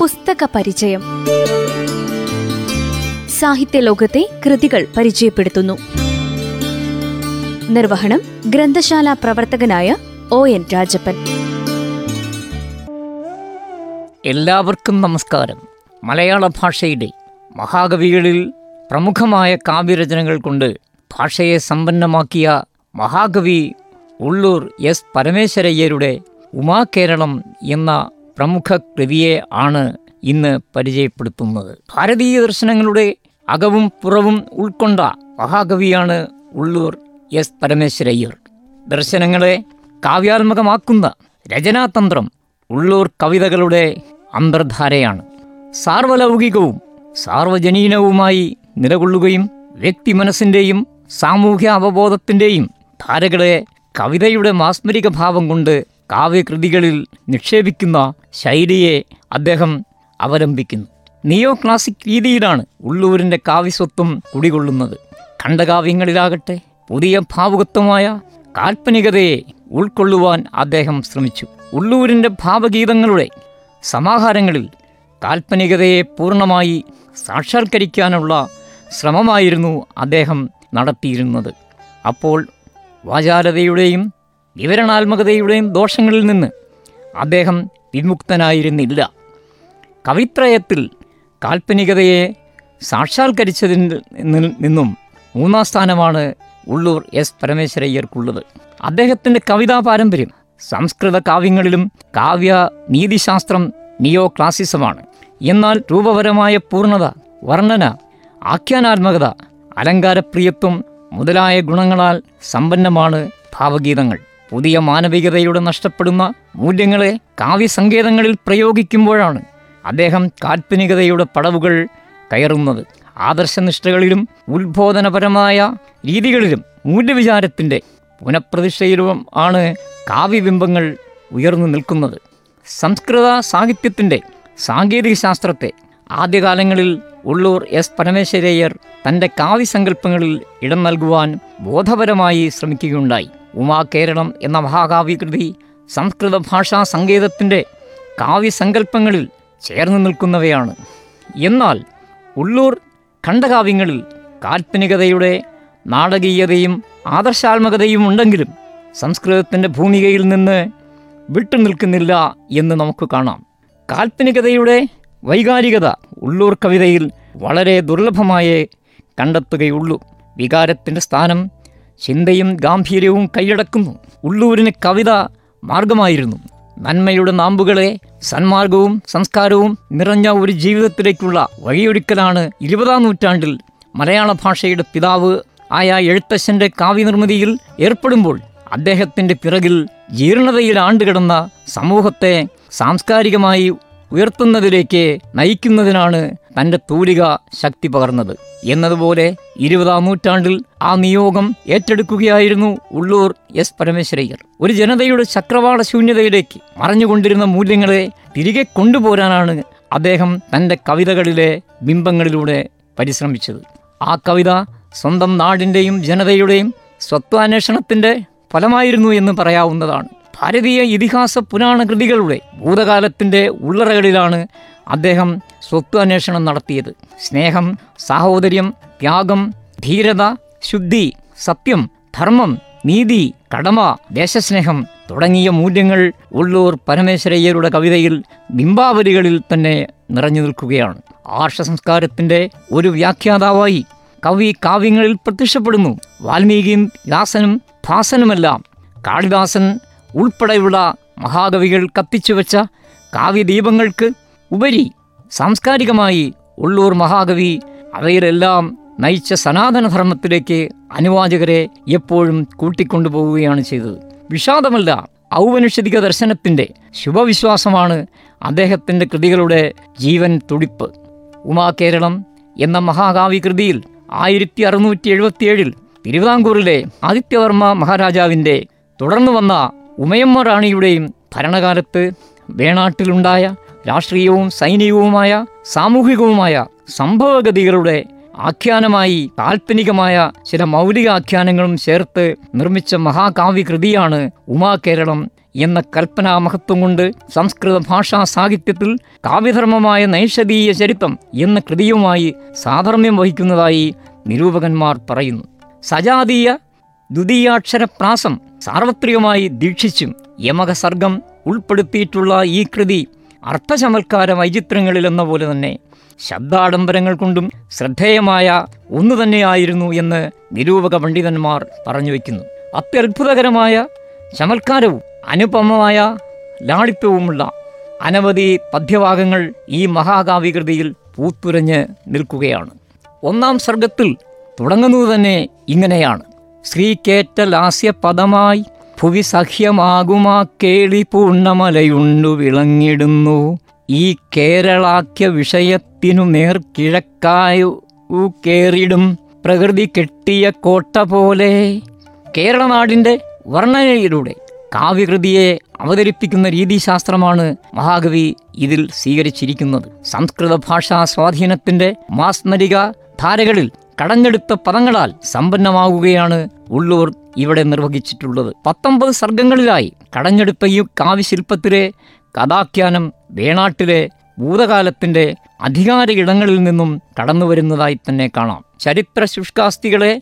പുസ്തക പരിചയം. സാഹിത്യ ലോകത്തെ കൃതികൾ പരിചയപ്പെടുത്തുന്നു. നിർവഹണം ഗ്രന്ഥശാല പ്രവർത്തകനായ ഒ എൻ രാജപ്പൻ. എല്ലാവർക്കും നമസ്കാരം. മലയാള ഭാഷയുടെ മഹാകവികളിൽ പ്രമുഖമായ കാവ്യരചനകൾ കൊണ്ട് ഭാഷയെ സമ്പന്നമാക്കിയ മഹാകവി ഉള്ളൂർ എസ് പരമേശ്വരയ്യരുടെ ഉമാകേരളം എന്ന പ്രമുഖ കൃതിയെ ആണ് ഇന്ന് പരിചയപ്പെടുത്തുന്നത്. ഭാരതീയ ദർശനങ്ങളുടെ അകവും പുറവും ഉൾക്കൊണ്ട മഹാകവിയാണ് ഉള്ളൂർ എസ്. പരമേശ്വരയ്യർ. ദർശനങ്ങളെ കാവ്യാത്മകമാക്കുന്ന രചനാതന്ത്രം ഉള്ളൂർ കവിതകളുടെ അന്തർധാരയാണ്. സാർവലൗകികവും സാർവജനീനവുമായി നിലകൊള്ളുകയും വ്യക്തി മനസ്സിന്റെയും സാമൂഹ്യ അവബോധത്തിന്റെയും ധാരകളെ കവിതയുടെ മാസ്മരിക ഭാവം കൊണ്ട് കാവ്യകൃതികളിൽ നിക്ഷേപിക്കുന്ന ശൈലിയെ അദ്ദേഹം അവലംബിക്കുന്നു. നിയോ ക്ലാസിക് രീതിയിലാണ് ഉള്ളൂരിന്റെ കാവ്യസ്വത്വം കുടികൊള്ളുന്നത്. ഖണ്ഡകാവ്യങ്ങളിലാകട്ടെ പുതിയ ഭാവുകത്വമായ കാൽപ്പനികതയെ ഉൾക്കൊള്ളുവാൻ അദ്ദേഹം ശ്രമിച്ചു. ഉള്ളൂരിന്റെ ഭാവഗീതങ്ങളുടെ സമാഹാരങ്ങളിൽ കാൽപ്പനികതയെ പൂർണമായി സാക്ഷാത്കരിക്കാനുള്ള ശ്രമമായിരുന്നു അദ്ദേഹം നടത്തിയിരുന്നത്. അപ്പോൾ വാചാലതയുടെയും വിവരണാത്മകതയുടെയും ദോഷങ്ങളിൽ നിന്ന് അദ്ദേഹം വിമുക്തനായിരുന്നില്ല. കവിത്രയത്തിൽ കാൽപ്പനികതയെ സാക്ഷാത്കരിച്ചതിൽ നിന്നും മൂന്നാം സ്ഥാനമാണ് ഉള്ളൂർ എസ് പരമേശ്വരയ്യർക്കുള്ളത്. അദ്ദേഹത്തിന്റെ കവിതാ പാരമ്പര്യം സംസ്കൃത കാവ്യങ്ങളിലും കാവ്യ നീതിശാസ്ത്രം നിയോ ക്ലാസിസമാണ് എന്നാൽ രൂപപരമായ പൂർണത വർണന ആഖ്യാനാത്മകത അലങ്കാരപ്രിയത്വം മുതലായ ഗുണങ്ങളാൽ സമ്പന്നമാണ് ഭാവഗീതങ്ങൾ. പുതിയ മാനവികതയുടെ നഷ്ടപ്പെടുന്ന മൂല്യങ്ങളെ കാവ്യസങ്കേതങ്ങളിൽ പ്രയോഗിക്കുമ്പോഴാണ് അദ്ദേഹം കാൽപ്പനികതയുടെ പടവുകൾ കയറുന്നത്. ആദർശനിഷ്ഠകളിലും ഉത്ബോധനപരമായ രീതികളിലും മൂല്യവിചാരത്തിന്റെ പുനഃപ്രതിഷ്ഠയിലും ആണ് കാവ്യബിംബങ്ങൾ ഉയർന്നു നിൽക്കുന്നത്. സംസ്കൃത സാഹിത്യത്തിന്റെ സാങ്കേതിക ശാസ്ത്രത്തെ ആദ്യകാലങ്ങളിൽ ഉള്ളൂർ എസ് പരമേശ്വരയ്യർ തന്റെ കാവ്യസങ്കല്പങ്ങളിൽ ഇടം നൽകുവാൻ ബോധപരമായി ശ്രമിക്കുകയുണ്ടായി. ഉമാകേരളം എന്ന മഹാകാവ്യകൃതി സംസ്കൃത ഭാഷാ സങ്കേതത്തിന്റെ കാവ്യസങ്കല്പങ്ങളിൽ ചേർന്ന് നിൽക്കുന്നവയാണ്. എന്നാൽ ഉള്ളൂർ ഖണ്ഡകാവ്യങ്ങളിൽ കാൽപ്പനികതയുടെ നാടകീയതയും ആദർശാത്മകതയും ഉണ്ടെങ്കിലും സംസ്കൃതത്തിന്റെ ഭൂമികയിൽ നിന്ന് വിട്ടുനിൽക്കുന്നില്ല എന്ന് നമുക്ക് കാണാം. കാൽപ്പനികതയുടെ വൈകാരികത ഉള്ളൂർ കവിതയിൽ വളരെ ദുർലഭമായേ കണ്ടെത്തുകയുള്ളൂ. വികാരത്തിന്റെ സ്ഥാനം ചിന്തയും ഗാംഭീര്യവും കൈയടക്കുന്നു. ഉള്ളൂരിന് കവിത മാർഗമായിരുന്നു നന്മയുടെ നാമ്പുകളെ സന്മാർഗവും സംസ്കാരവും നിറഞ്ഞ ഒരു ജീവിതത്തിലേക്കുള്ള വഴിയൊരുക്കലാണ് ഇരുപതാം നൂറ്റാണ്ടിൽ മലയാള ഭാഷയുടെ പിതാവ് ആയ എഴുത്തച്ഛന്റെ കാവ്യനിർമ്മിതിയിൽ ഏർപ്പെടുമ്പോൾ അദ്ദേഹത്തിന്റെ പിറകിൽ ജീർണതയിൽ ആണ്ടുകിടന്ന സമൂഹത്തെ സാംസ്കാരികമായി ഉയർത്തുന്നതിലേക്ക് നയിക്കുന്നതിനാണ് തന്റെ തൂലിക ശക്തി പകർന്നത്. എന്നതുപോലെ ഇരുപതാം നൂറ്റാണ്ടിൽ ആ നിയോഗം ഏറ്റെടുക്കുകയായിരുന്നു ഉള്ളൂർ എസ് പരമേശ്വരയ്യർ. ഒരു ജനതയുടെ ചക്രവാള ശൂന്യതയിലേക്ക് മറഞ്ഞുകൊണ്ടിരുന്ന മൂല്യങ്ങളെ തിരികെ കൊണ്ടുപോരാനാണ് അദ്ദേഹം തന്റെ കവിതകളിലെ ബിംബങ്ങളിലൂടെ പരിശ്രമിച്ചത്. ആ കവിത സ്വന്തം നാടിന്റെയും ജനതയുടെയും സ്വത്വാന്വേഷണത്തിന്റെ ഫലമായിരുന്നു എന്ന് പറയാവുന്നതാണ്. ഭാരതീയ ഇതിഹാസ പുരാണ കൃതികളുടെ ഭൂതകാലത്തിന്റെ ഉള്ളറകളിലാണ് അദ്ദേഹം സ്വത്വാന്വേഷണം നടത്തിയത്. സ്നേഹം സാഹോദര്യം ത്യാഗം ധീരത ശുദ്ധി സത്യം ധർമ്മം നീതി കടമ ദേശസ്നേഹം തുടങ്ങിയ മൂല്യങ്ങൾ ഉള്ളൂർ പരമേശ്വരയ്യരുടെ കവിതയിൽ ബിംബാവലികളിൽ തന്നെ നിറഞ്ഞു നിൽക്കുകയാണ്. ആർഷ സംസ്കാരത്തിന്റെ ഒരു വ്യാഖ്യാതാവായി കവി കാവ്യങ്ങളിൽ പ്രത്യക്ഷപ്പെടുന്നു. വാൽമീകിയും വ്യാസനും ഭാസനുമെല്ലാം കാളിദാസൻ ഉൾപ്പെടെയുള്ള മഹാകവികൾ കത്തിച്ചുവെച്ച കാവ്യദീപങ്ങൾക്ക് ഉപരി സാംസ്കാരികമായി ഉള്ളൂർ മഹാകവി അവയിലെല്ലാം നയിച്ച സനാതനധർമ്മത്തിലേക്ക് അനുവാചകരെ എപ്പോഴും കൂട്ടിക്കൊണ്ടുപോവുകയാണ് ചെയ്തത്. വിഷാദമല്ല ഔപനിഷതിക ദർശനത്തിന്റെ ശുഭവിശ്വാസമാണ് അദ്ദേഹത്തിന്റെ കൃതികളുടെ ജീവൻ തുടിപ്പ്. ഉമാകേരളം എന്ന മഹാകാവ്യ കൃതിയിൽ ആയിരത്തി അറുന്നൂറ്റി എഴുപത്തിയേഴിൽ തിരുവിതാംകൂറിലെ ആദിത്യവർമ്മ മഹാരാജാവിന്റെ തുടർന്നു വന്ന ഉമയമ്മ റാണിയുടെയും ഭരണകാലത്ത് വേണാട്ടിലുണ്ടായ രാഷ്ട്രീയവും സൈനികവുമായ സാമൂഹികവുമായ സംഭവഗതികളുടെ ആഖ്യാനമായി കാൽപ്പനികമായ ചില മൗലിക ആഖ്യാനങ്ങളും ചേർത്ത് നിർമ്മിച്ച മഹാകാവ്യകൃതിയാണ് ഉമാകേരളം എന്ന കൽപ്പനാ മഹത്വം കൊണ്ട് സംസ്കൃത ഭാഷാ സാഹിത്യത്തിൽ കാവ്യധർമ്മമായ നൈഷധീയ ചരിത്രം എന്ന കൃതിയുമായി സാധർമ്യം വഹിക്കുന്നതായി നിരൂപകന്മാർ പറയുന്നു. സജാതീയ ദ്വിതീയാക്ഷര പ്രാസം സാർവത്രികമായി ദീക്ഷിച്ചും യമകസർഗം ഉൾപ്പെടുത്തിയിട്ടുള്ള ഈ കൃതി അർത്ഥചമത്കാര വൈചിത്രങ്ങളിലെന്ന പോലെ തന്നെ ശബ്ദാഡംബരങ്ങൾ കൊണ്ടും ശ്രദ്ധേയമായ ഒന്നു തന്നെയായിരുന്നു എന്ന് നിരൂപക പണ്ഡിതന്മാർ പറഞ്ഞു വയ്ക്കുന്നു അത്യത്ഭുതകരമായ ചമൽക്കാരവും അനുപമമായ ലാളിത്യവുമുള്ള അനവധി പദ്യഭാഗങ്ങൾ ഈ മഹാകാവ്യകൃതിയിൽ പൂത്തുരഞ്ഞ് നിൽക്കുകയാണ്. ഒന്നാം സർഗത്തിൽ തുടങ്ങുന്നത് തന്നെ ഇങ്ങനെയാണ്. ശ്രീകേറ്റ ലാസ്യ പദമായി ഭുവി സഖ്യമാകുമാ കേളി പൂർണമലയുണ്ടു വിളങ്ങിടുന്നു. ഈ കേരളാക്യ വിഷയത്തിനു നേർ കിഴക്കായു കേറിടും. പ്രകൃതി കെട്ടിയ കോട്ട പോലെ കേരളനാടിന്റെ വർണനയിലൂടെ കാവ്യകൃതിയെ അവതരിപ്പിക്കുന്ന രീതിശാസ്ത്രമാണ് മഹാകവി ഇതിൽ സ്വീകരിച്ചിരിക്കുന്നത്. സംസ്കൃത ഭാഷാ സ്വാധീനത്തിന്റെ മാസ്മരിക ധാരകളിൽ കടഞ്ഞെടുത്ത പദങ്ങളാൽ സമ്പന്നമാകുകയാണ് ഉള്ളൂർ ഇവിടെ നിർവഹിച്ചിട്ടുള്ളത്. പത്തൊമ്പത് സർഗങ്ങളിലായി കടഞ്ഞെടുത്ത ഈ കാവ്യശില്പത്തിലെ കഥാഖ്യാനം വേണാട്ടിലെ ഭൂതകാലത്തിന്റെ അധികാര ഇടങ്ങളിൽ നിന്നും കടന്നു വരുന്നതായി തന്നെ കാണാം. ചരിത്ര ശുഷ്കാസ്തികളെ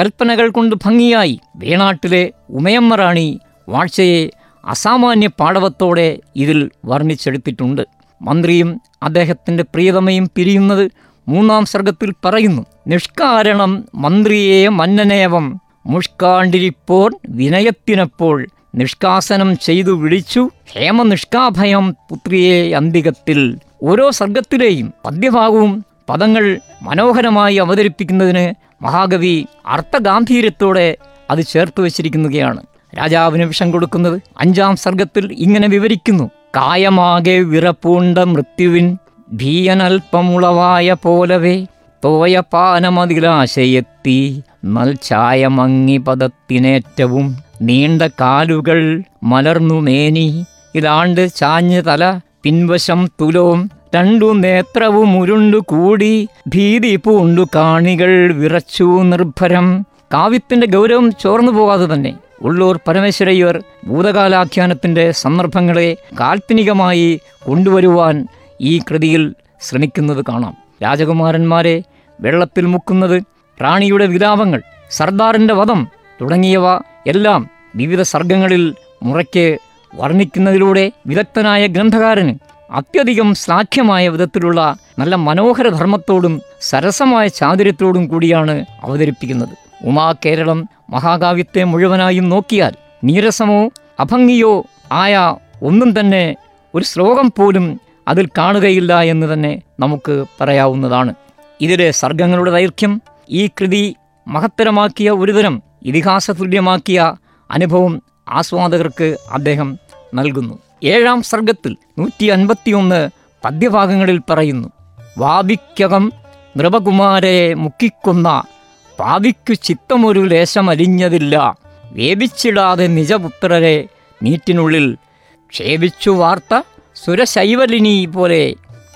കൽപ്പനകൾ കൊണ്ട് ഭംഗിയായി വേണാട്ടിലെ ഉമയമ്മ റാണി വാഴ്ചയെ അസാമാന്യ പാടവത്തോടെ ഇതിൽ വർണിച്ചെടുത്തിട്ടുണ്ട്. മന്ത്രിയും അദ്ദേഹത്തിന്റെ പ്രിയതമയും പിരിയുന്നത് മൂന്നാം സർഗത്തിൽ പറയുന്നു നിഷ്കാരണം മന്ത്രിയെ മന്നനേവം. മുഷ്കാണ്ടിരിപ്പോർ വിനയത്തിനപ്പോൾ നിഷ്കാസനം ചെയ്തു വിളിച്ചു. ഹേമനിഷ്കാഭയം പുത്രിയെ അന്തികത്തിൽ. ഓരോ സർഗത്തിലെയും പദ്യഭാഗവും പദങ്ങൾ മനോഹരമായി അവതരിപ്പിക്കുന്നതിന് മഹാകവി അർത്ഥഗാംഭീര്യത്തോടെ അത് ചേർത്ത് വച്ചിരിക്കുന്നതാണ് രാജാവിന് വിഷം കൊടുക്കുന്നത് അഞ്ചാം സർഗത്തിൽ ഇങ്ങനെ വിവരിക്കുന്നു കായമാകെ വിറപ്പൂണ്ട മൃത്യുവിൻ ഭീയനൽപ്പമുളവായ പോലവേ തോയപാനമതിലാശയെത്തി നൽഛായമങ്ങി പദത്തിനേറ്റവും നീണ്ട കാലുകൾ മലർന്നു മേനി. ഇതാണ്ട് ചാഞ്ഞ് തല പിൻവശം തുലോം രണ്ടു നേത്രവും ഉരുണ്ടു കൂടി ഭീതി പൂണ്ടു കാണികൾ വിറച്ചു നിർഭരം. കാവ്യത്തിന്റെ ഗൗരവം ചോർന്നു പോകാതെ തന്നെ ഉള്ളൂർ പരമേശ്വരയ്യർ ഭൂതകാലാഖ്യാനത്തിന്റെ സന്ദർഭങ്ങളെ കാൽപ്പനികമായി കൊണ്ടുവരുവാൻ ഈ കൃതിയിൽ ശ്രമിക്കുന്നത് കാണാം. രാജകുമാരന്മാരെ വെള്ളത്തിൽ മുക്കുന്നത് റാണിയുടെ വിലാപങ്ങൾ സർദാറിന്റെ വധം തുടങ്ങിയവ എല്ലാം വിവിധ സർഗങ്ങളിൽ മുറയ്ക്ക് വർണിക്കുന്നതിലൂടെ വിദഗ്ധനായ ഗ്രന്ഥകാരന് അത്യധികം ശ്ലാഘ്യമായ വിധത്തിലുള്ള നല്ല മനോഹര ധർമ്മത്തോടും സരസമായ ചാതുര്യത്തോടും കൂടിയാണ് അവതരിപ്പിക്കുന്നത്. ഉമാ കേരളം മഹാകാവ്യത്തെ മുഴുവനായും നോക്കിയാൽ നീരസമോ അഭംഗിയോ ആയ ഒന്നും തന്നെ ഒരു ശ്ലോകം പോലും അതിൽ കാണുകയില്ല എന്ന് തന്നെ നമുക്ക് പറയാവുന്നതാണ്. ഇതിലെ സർഗങ്ങളുടെ ദൈർഘ്യം ഈ കൃതി മഹത്തരമാക്കിയ ഒരുതരം ഇതിഹാസ തുല്യമാക്കിയ അനുഭവം ആസ്വാദകർക്ക് അദ്ദേഹം നൽകുന്നു. ഏഴാം സർഗത്തിൽ നൂറ്റി അൻപത്തിയൊന്ന് പദ്യഭാഗങ്ങളിൽ പറയുന്നു വാവിക്കകം നൃപകുമാരയെ മുക്കിക്കൊന്ന പാവിക്കു ചിത്തമൊരു ലേശമലിഞ്ഞതില്ല. വേവിച്ചിടാതെ നിജപുത്രരെ നീറ്റിനുള്ളിൽ ക്ഷേപിച്ചു വാർത്ത സുരശൈവലിനി പോലെ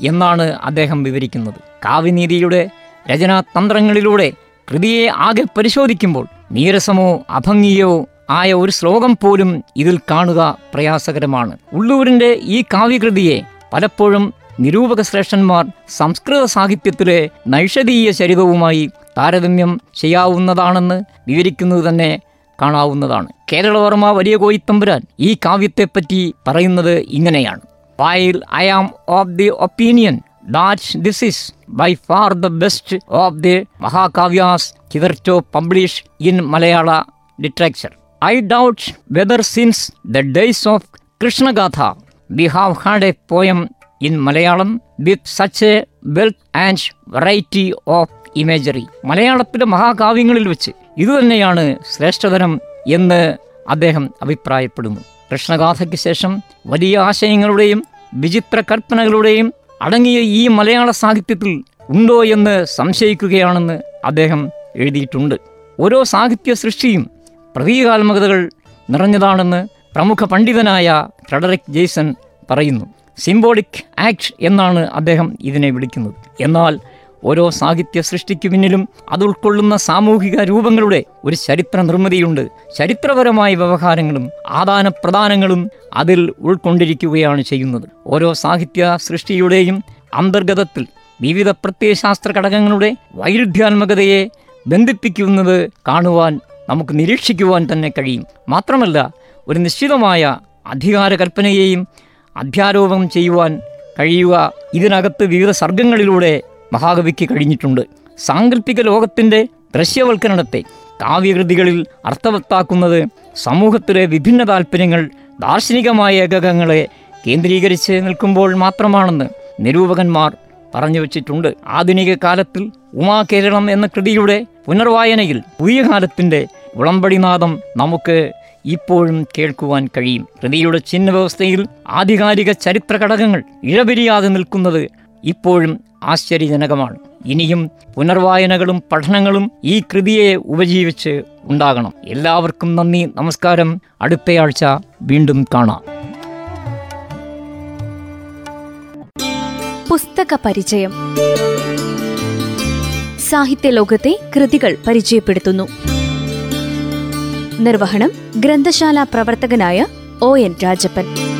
എന്നാണ് അദ്ദേഹം വിവരിക്കുന്നത്. കാവ്യനീതിയുടെ രചനാതന്ത്രങ്ങളിലൂടെ കൃതിയെ ആകെ പരിശോധിക്കുമ്പോൾ നീരസമോ അഭംഗിയോ ആയ ഒരു ശ്ലോകം പോലും ഇതിൽ കാണുക പ്രയാസകരമാണ്. ഉള്ളൂരിന്റെ ഈ കാവ്യകൃതിയെ പലപ്പോഴും നിരൂപക ശ്രേഷ്ഠന്മാർ സംസ്കൃത സാഹിത്യത്തിലെ നൈഷധീയ ചരിതവുമായി താരതമ്യം ചെയ്യാവുന്നതാണെന്ന് വിവരിക്കുന്നത് തന്നെ കാണാവുന്നതാണ്. കേരളവർമ്മ വലിയ കോയിത്തമ്പുരാൻ ഈ കാവ്യത്തെപ്പറ്റി പറയുന്നത് ഇങ്ങനെയാണ്. While I am of the opinion that this is by far the best of the Mahakavya's hitherto published in Malayala literature. I doubt whether since the days of Krishna Gatha we have had a poem in Malayalam with such a wealth and variety of imagery. മലയാളത്തിലെ മഹാകാവ്യങ്ങളിൽ വെച്ച് ഇതുതന്നെയാണ് ശ്രേഷ്ഠതരം എന്ന് അദ്ദേഹം അഭിപ്രായപ്പെടുന്നു കൃഷ്ണഗാഥയ്ക്ക് ശേഷം വലിയ ആശയങ്ങളുടെയും വിചിത്ര കൽപ്പനകളുടെയും അടങ്ങിയ ഈ മലയാള സാഹിത്യത്തിൽ ഉണ്ടോ എന്ന് സംശയിക്കുകയാണെന്ന് അദ്ദേഹം എഴുതിയിട്ടുണ്ട്. ഓരോ സാഹിത്യ സൃഷ്ടിയും പ്രതീകാത്മകതകൾ നിറഞ്ഞതാണെന്ന് പ്രമുഖ പണ്ഡിതനായ ഫ്രെഡറിക് ജെയ്സൺ പറയുന്നു. സിംബോളിക് ആക്ട് എന്നാണ് അദ്ദേഹം ഇതിനെ വിളിക്കുന്നത്. എന്നാൽ ഓരോ സാഹിത്യ സൃഷ്ടിക്കു പിന്നിലും അത് ഉൾക്കൊള്ളുന്ന സാമൂഹിക രൂപങ്ങളുടെ ഒരു ചരിത്ര നിർമ്മിതിയുണ്ട് ചരിത്രപരമായ വ്യവഹാരങ്ങളും ആദാന പ്രദാനങ്ങളും അതിൽ ഉൾക്കൊണ്ടിരിക്കുകയാണ് ചെയ്യുന്നത്. ഓരോ സാഹിത്യ സൃഷ്ടിയുടെയും അന്തർഗതത്തിൽ വിവിധ പ്രത്യയശാസ്ത്ര ഘടകങ്ങളുടെ വൈരുദ്ധ്യാത്മകതയെ ബന്ധിപ്പിക്കുന്നത് കാണുവാൻ നമുക്ക് നിരീക്ഷിക്കുവാൻ തന്നെ കഴിയും. മാത്രമല്ല ഒരു നിശ്ചിതമായ അധികാര കൽപ്പനയെയും അധ്യാരോപണം ചെയ്യുവാൻ കഴിയുക. ഇതിനകത്ത് വിവിധ സർഗങ്ങളിലൂടെ മഹാകവിക്ക് കഴിഞ്ഞിട്ടുണ്ട്. സാങ്കല്പിക ലോകത്തിന്റെ ദൃശ്യവൽക്കരണത്തെ കാവ്യകൃതികളിൽ അർത്ഥവത്താക്കുന്നത് സമൂഹത്തിലെ വിഭിന്ന താല്പര്യങ്ങൾ ദാർശനികമായ ഏകകങ്ങളെ കേന്ദ്രീകരിച്ച് നിൽക്കുമ്പോൾ മാത്രമാണെന്ന് നിരൂപകന്മാർ പറഞ്ഞു വച്ചിട്ടുണ്ട്. ആധുനിക കാലത്തിൽ ഉമാ കേരളം എന്ന കൃതിയുടെ പുനർവായനയിൽ പുതിയ കാലത്തിന്റെ വിളമ്പടിനാദം നമുക്ക് ഇപ്പോഴും കേൾക്കുവാൻ കഴിയും. കൃതിയുടെ ചിഹ്ന വ്യവസ്ഥയിൽ ആധികാരിക ചരിത്ര ഘടകങ്ങൾ ഇഴപിരിയാതെ നിൽക്കുന്നത് ഇപ്പോഴും ആശ്ചര്യജനകമാണ്. ഇനിയും പുനർവായനകളും പഠനങ്ങളും ഈ കൃതിയെ ഉപജീവിച്ച് ഉണ്ടാകണം. എല്ലാവർക്കും നന്ദി നമസ്കാരം. അടുത്തയാഴ്ച വീണ്ടും കാണാം. പുസ്തക പരിചയം. സാഹിത്യ ലോകത്തെ കൃതികൾ പരിചയപ്പെടുത്തുന്നു. നിർവഹണം ഗ്രന്ഥശാല പ്രവർത്തകനായ ഒ എൻ രാജപ്പൻ.